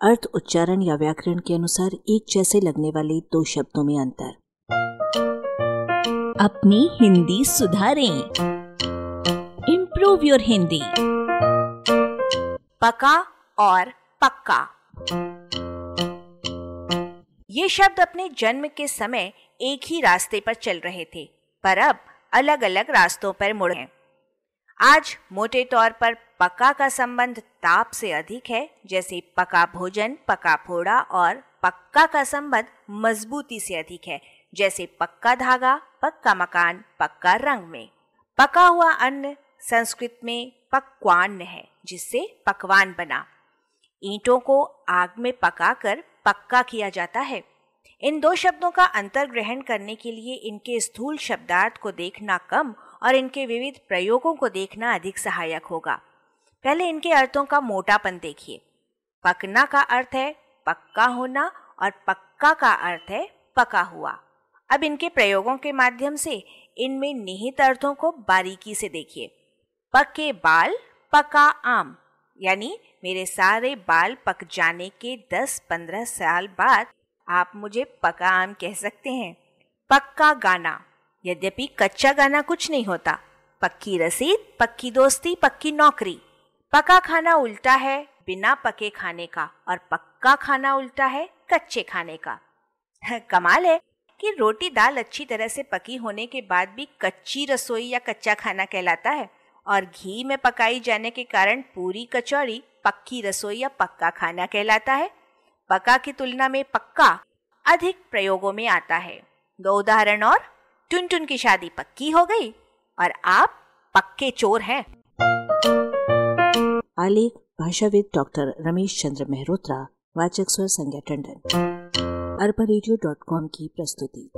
अर्थ, उच्चारण या व्याकरण के अनुसार एक जैसे लगने वाले दो शब्दों में अंतर। अपनी हिंदी सुधारें। इम्प्रूव योर हिंदी पका और पक्का। ये शब्द अपने जन्म के समय एक ही रास्ते पर चल रहे थे, पर अब अलग अलग रास्तों पर मुड़े हैं। आज मोटे तौर पर पका का संबंध ताप से अधिक है, जैसे पका भोजन, पका फोड़ा और पक्का का संबंध मजबूती से अधिक है, जैसे पक्का धागा, पक्का मकान, पक्का रंग में। पका हुआ अन्न संस्कृत में पक्वान्न है, जिससे पकवान बना। ईंटों को आग में पकाकर पक्का किया जाता है। इन दो शब्दों का अंतर ग्रहण करने के लिए इनके स्थूल शब्दार्थ को देखना कम और इनके विविध प्रयोगों को देखना अधिक सहायक होगा। पहले इनके अर्थों का मोटापन देखिए। पकना का अर्थ है पक्का होना और पक्का का अर्थ है पका हुआ। अब इनके प्रयोगों के माध्यम से इनमें निहित अर्थों को बारीकी से देखिए। पके बाल, पका आम, यानी मेरे सारे बाल पक जाने के 10-15 साल बाद आप मुझे पका आम कह सकते हैं। पक्का गाना। यद्यपि कच्चा गाना कुछ नहीं होता। पक्की रसीद, पक्की दोस्ती, पक्की नौकरी। पका खाना उल्टा है बिना पके खाने का और पक्का खाना उल्टा है कच्चे खाने का। कमाल है कि रोटी दाल अच्छी तरह से पकी होने के बाद भी कच्ची रसोई या कच्चा खाना कहलाता है और घी में पकाई जाने के कारण पूरी कचौड़ी पक्की रसोई या पक्का खाना कहलाता है। पका की तुलना में पक्का अधिक प्रयोगों में आता है। दो उदाहरण और। टुन टुन की शादी पक्की हो गई और आप पक्के चोर हैं। आलेख भाषाविद डॉक्टर रमेश चंद्र मेहरोत्रा, वाचक स्वर संज्ञा टंडन। अरबा रेडियो डॉट कॉम की प्रस्तुति।